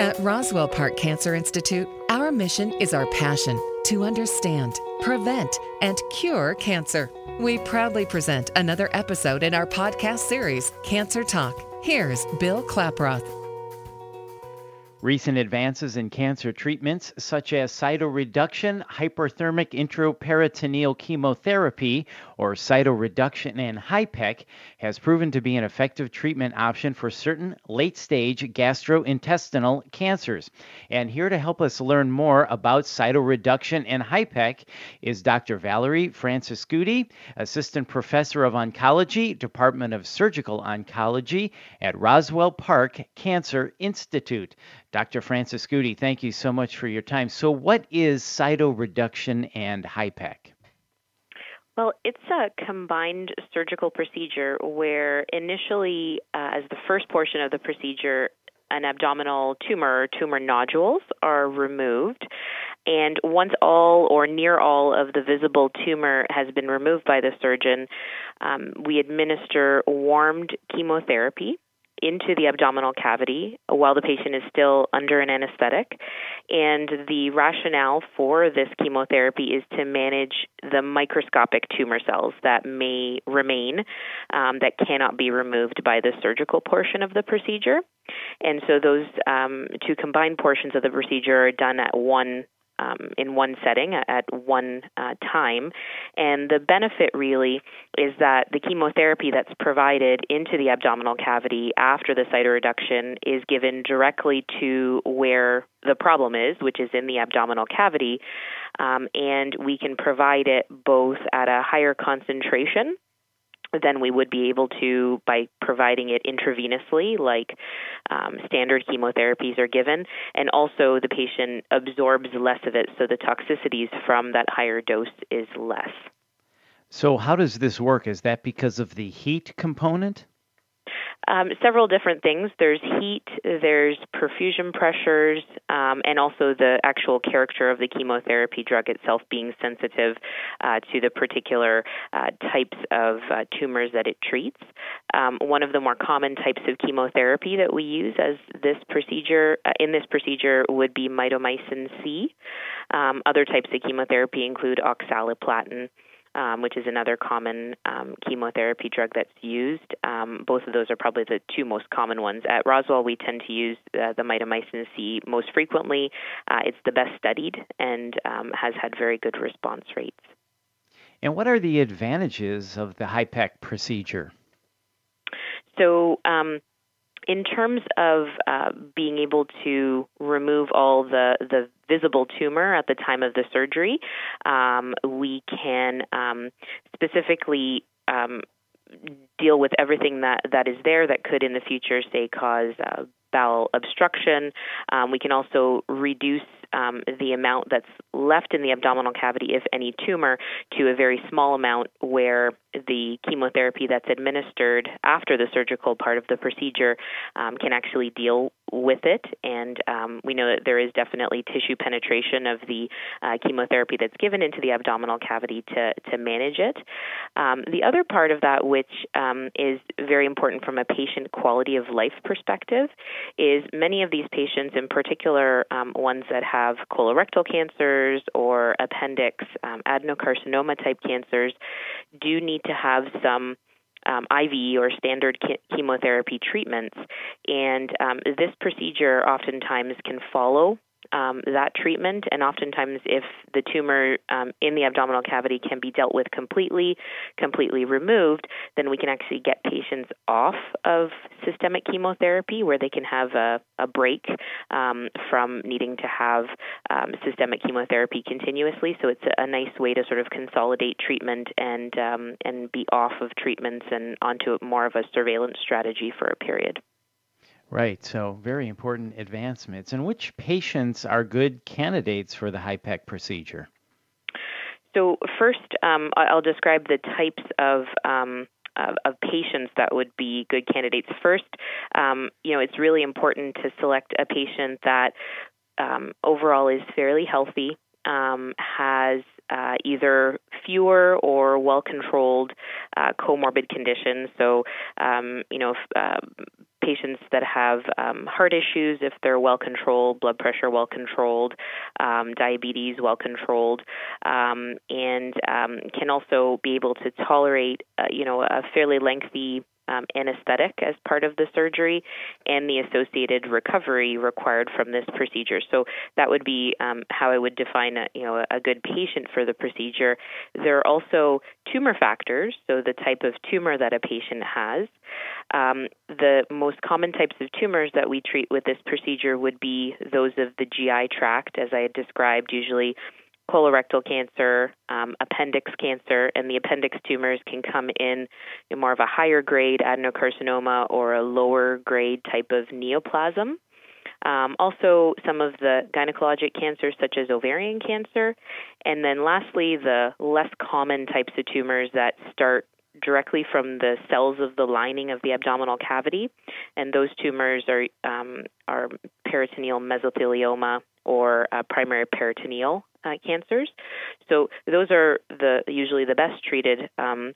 At Roswell Park Cancer Institute, our mission is our passion to understand, prevent, and cure cancer. We proudly present another episode in our podcast series, Cancer Talk. Here's Bill Klaproth. Recent advances in cancer treatments, such as cytoreduction, hyperthermic intraperitoneal chemotherapy, or cytoreduction and HIPEC, has proven to be an effective treatment option for certain late stage gastrointestinal cancers. And here to help us learn more about cytoreduction and HIPEC is Dr. Valerie Francescutti, Assistant Professor of Oncology, Department of Surgical Oncology at Roswell Park Cancer Institute. Dr. Francescutti, thank you so much for your time. So, what is cytoreduction and HIPEC? Well, it's a combined surgical procedure where initially, uh, as the first portion of the procedure, an abdominal tumor or tumor nodules are removed. And once all or near all of the visible tumor has been removed by the surgeon, um, we administer warmed chemotherapy into the abdominal cavity while the patient is still under an anesthetic. And the rationale for this chemotherapy is to manage the microscopic tumor cells that may remain um, that cannot be removed by the surgical portion of the procedure. And so those um, two combined portions of the procedure are done at one um, in one setting at one uh, time. And the benefit really is that the chemotherapy that's provided into the abdominal cavity after the cytoreduction is given directly to where the problem is, which is in the abdominal cavity. Um, and we can provide it both at a higher concentration than we would be able to by providing it intravenously, like um, standard chemotherapies are given, and also the patient absorbs less of it, so the toxicities from that higher dose is less. So, how does this work? Is that because of the heat component? Um, several different things. There's heat, there's perfusion pressures, um, and also the actual character of the chemotherapy drug itself being sensitive uh, to the particular uh, types of uh, tumors that it treats. Um, one of the more common types of chemotherapy that we use as this procedure uh, in this procedure would be mitomycin C. Um, other types of chemotherapy include oxaliplatin um, which is another common um, chemotherapy drug that's used. Um, both of those are probably the two most common ones. At Roswell, we tend to use uh, the mitomycin C most frequently. Uh, it's the best studied and um, has had very good response rates. And what are the advantages of the HIPEC procedure? So, um, in terms of uh, being able to remove all the, the visible tumor at the time of the surgery, um, we can um, specifically um, deal with everything that, that is there that could in the future, say, cause uh, bowel obstruction. Um, we can also reduce um, the amount that's left in the abdominal cavity, if any tumor, to a very small amount where the chemotherapy that's administered after the surgical part of the procedure um, can actually deal with it. And um, we know that there is definitely tissue penetration of the uh, chemotherapy that's given into the abdominal cavity to, to manage it. Um, the other part of that, which um, is very important from a patient quality of life perspective, is many of these patients, in particular um, ones that have colorectal cancers or appendix um, adenocarcinoma type cancers, do need to have some um, IV or standard chemotherapy treatments. And um, this procedure oftentimes can follow um, that treatment. And oftentimes, if the tumor um, in the abdominal cavity can be dealt with completely, completely removed, then we can actually get patients off of systemic chemotherapy where they can have a, a break um, from needing to have um, systemic chemotherapy continuously. So it's a, a, nice way to sort of consolidate treatment and um, and be off of treatments and onto more of a surveillance strategy for a period. Right. So, very important advancements. And which patients are good candidates for the HIPEC procedure? So, first, um, I'll describe the types of. Um, of, patients that would be good candidates. First, um, you know, it's really important to select a patient that um, overall is fairly healthy, um, has uh, either fewer or well controlled uh, comorbid conditions. So, um, you know, uh, patients that have um, heart issues, if they're well controlled, blood pressure well controlled, um, diabetes well controlled, um, and um, can also be able to tolerate, uh, you know, a fairly lengthy um, anesthetic as part of the surgery and the associated recovery required from this procedure. So that would be um, how I would define a, you know a good patient for the procedure. There are also tumor factors, so the type of tumor that a patient has. Um, the most common types of tumors that we treat with this procedure would be those of the GI tract, as I had described, usually colorectal cancer, um, appendix cancer, and the appendix tumors can come in, in more of a higher grade adenocarcinoma or a lower grade type of neoplasm. Um, also, some of the gynecologic cancers, such as ovarian cancer. And then, lastly, the less common types of tumors that start directly from the cells of the lining of the abdominal cavity, and those tumors are um, are peritoneal mesothelioma or uh, primary peritoneal uh, cancers. So those are the usually the best treated um,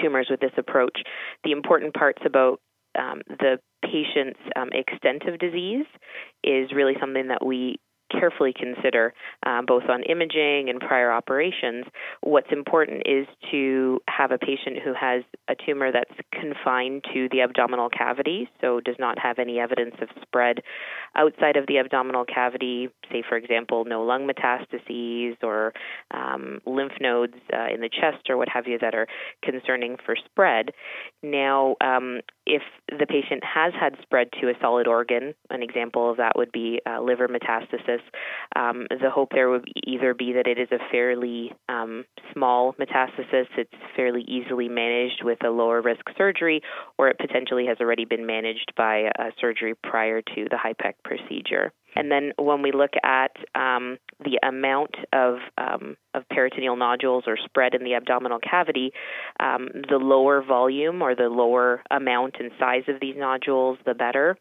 tumors with this approach. The important parts about um, the patient's um, extent of disease is really something that we carefully consider, uh, both on imaging and prior operations. What's important is to have a patient who has a tumor that's confined to the abdominal cavity, so does not have any evidence of spread outside of the abdominal cavity, say, for example, no lung metastases or um, lymph nodes uh, in the chest or what have you that are concerning for spread. Now, um, if the patient has had spread to a solid organ, an example of that would be uh, liver metastasis. Um, the hope there would either be that it is a fairly um, small metastasis, it's fairly easily managed with a lower risk surgery, or it potentially has already been managed by a surgery prior to the HIPEC procedure. And then when we look at um, the amount of um, of peritoneal nodules or spread in the abdominal cavity, um, the lower volume or the lower amount and size of these nodules, the better.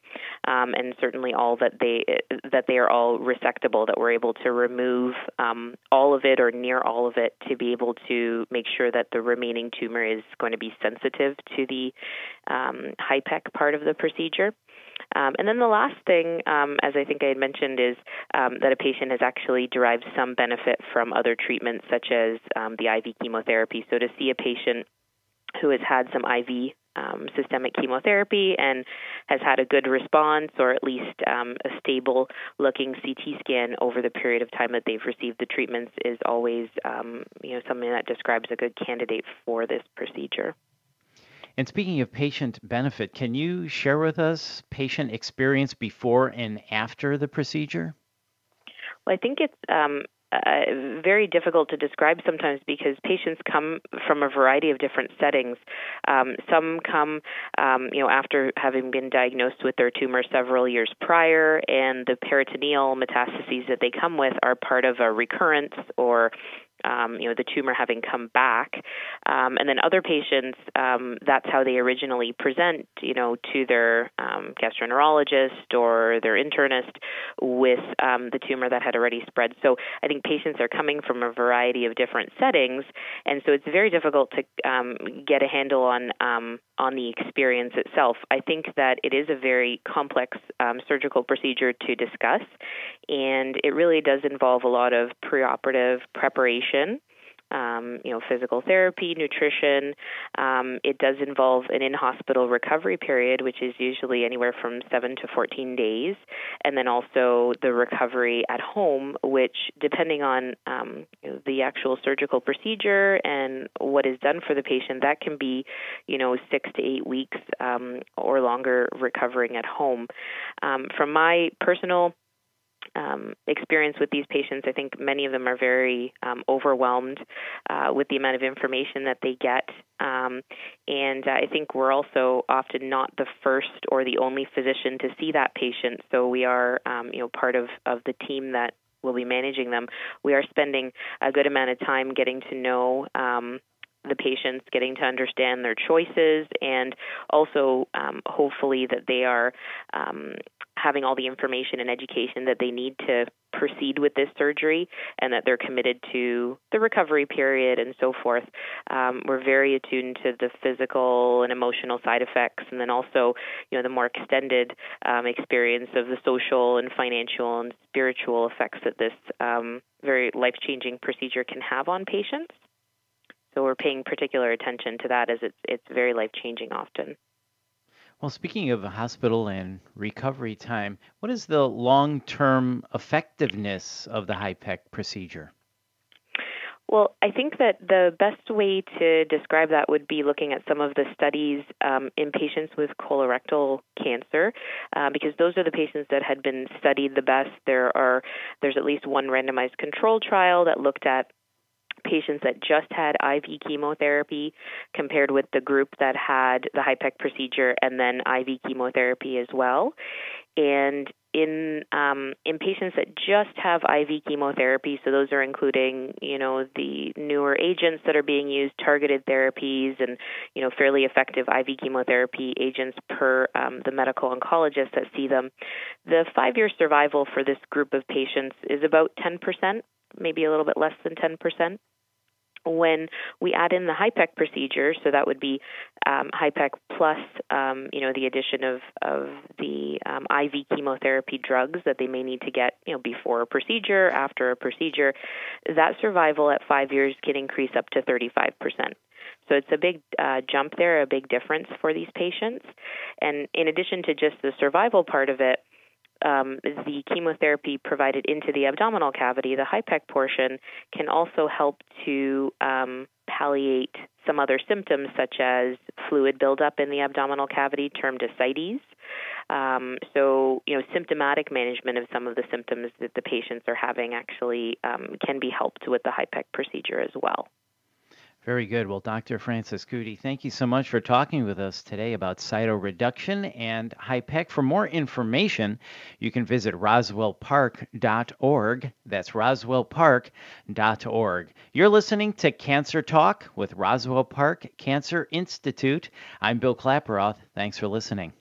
Um, and certainly all that they that they are all resectable, that we're able to remove um, all of it or near all of it to be able to make sure that the remaining tumor is going to be sensitive to the um, HIPEC part of the procedure. Um, and then the last thing, um, as I think I had mentioned, is um, that a patient has actually derived some benefit from other treatments, such as um, the IV chemotherapy. So to see a patient who has had some IV um, systemic chemotherapy and has had a good response or at least um, a stable looking CT scan over the period of time that they've received the treatments is always um, you know something that describes a good candidate for this procedure. And speaking of patient benefit, can you share with us patient experience before and after the procedure? Well, I think it's um, uh, very difficult to describe sometimes because patients come from a variety of different settings. Um, some come, um, you know, after having been diagnosed with their tumor several years prior, and the peritoneal metastases that they come with are part of a recurrence or um, you know, the tumor having come back. Um, and then other patients, um, that's how they originally present, you know, to their um, gastroenterologist or their internist with um, the tumor that had already spread. So I think patients are coming from a variety of different settings, and so it's very difficult to um, get a handle on on the experience itself. I think that it is a very complex surgical procedure to discuss, and it really does involve a lot of preoperative preparation um, you know, physical therapy, nutrition. Um, it does involve an in-hospital recovery period, which is usually anywhere from seven to 14 days, and then also the recovery at home, which, depending on um, the actual surgical procedure and what is done for the patient, that can be, you know, six to eight weeks um, or longer recovering at home. Um, from my personal um, experience with these patients, I think many of them are very um, overwhelmed uh, with the amount of information that they get. Um, and uh, I think we're also often not the first or the only physician to see that patient. So we are, um, you know, part of, of the team that will be managing them. We are spending a good amount of time getting to know um, the patients, getting to understand their choices, and also um, hopefully that they are um, having all the information and education that they need to proceed with this surgery and that they're committed to the recovery period and so forth. Um, we're very attuned to the physical and emotional side effects, and then also, you know, the more extended um, experience of the social and financial and spiritual effects that this um, very life-changing procedure can have on patients. So we're paying particular attention to that as it's it's very life-changing often. Well, speaking of hospital and recovery time, what is the long term effectiveness of the HIPEC procedure? Well, I think that the best way to describe that would be looking at some of the studies um, in patients with colorectal cancer, uh, because those are the patients that had been studied the best. There are there's at least one randomized control trial that looked at patients that just had IV chemotherapy compared with the group that had the HIPEC procedure and then IV chemotherapy as well. And in um, in patients that just have IV chemotherapy, so those are including you know the newer agents that are being used, targeted therapies, and you know fairly effective IV chemotherapy agents per um, the medical oncologists that see them. The five-year survival for this group of patients is about 10%, maybe a little bit less than 10% when we add in the HIPEC procedure, so that would be um, HIPEC plus, um, you know, the addition of of the um, IV chemotherapy drugs that they may need to get, you know, before a procedure, after a procedure, that survival at five years can increase up to 35 percent. So it's a big uh, jump there, a big difference for these patients. And in addition to just the survival part of it, um, the chemotherapy provided into the abdominal cavity, the HIPEC portion, can also help to um, palliate some other symptoms such as fluid buildup in the abdominal cavity, termed ascites. Um, so, you know, symptomatic management of some of the symptoms that the patients are having actually um, can be helped with the HIPEC procedure as well. Very good. Well, Dr. Francescutti, thank you so much for talking with us today about cytoreduction and HIPEC. For more information, you can visit roswellpark.org. That's roswellpark.org. You're listening to Cancer Talk with Roswell Park Cancer Institute. I'm Bill Klaproth. Thanks for listening.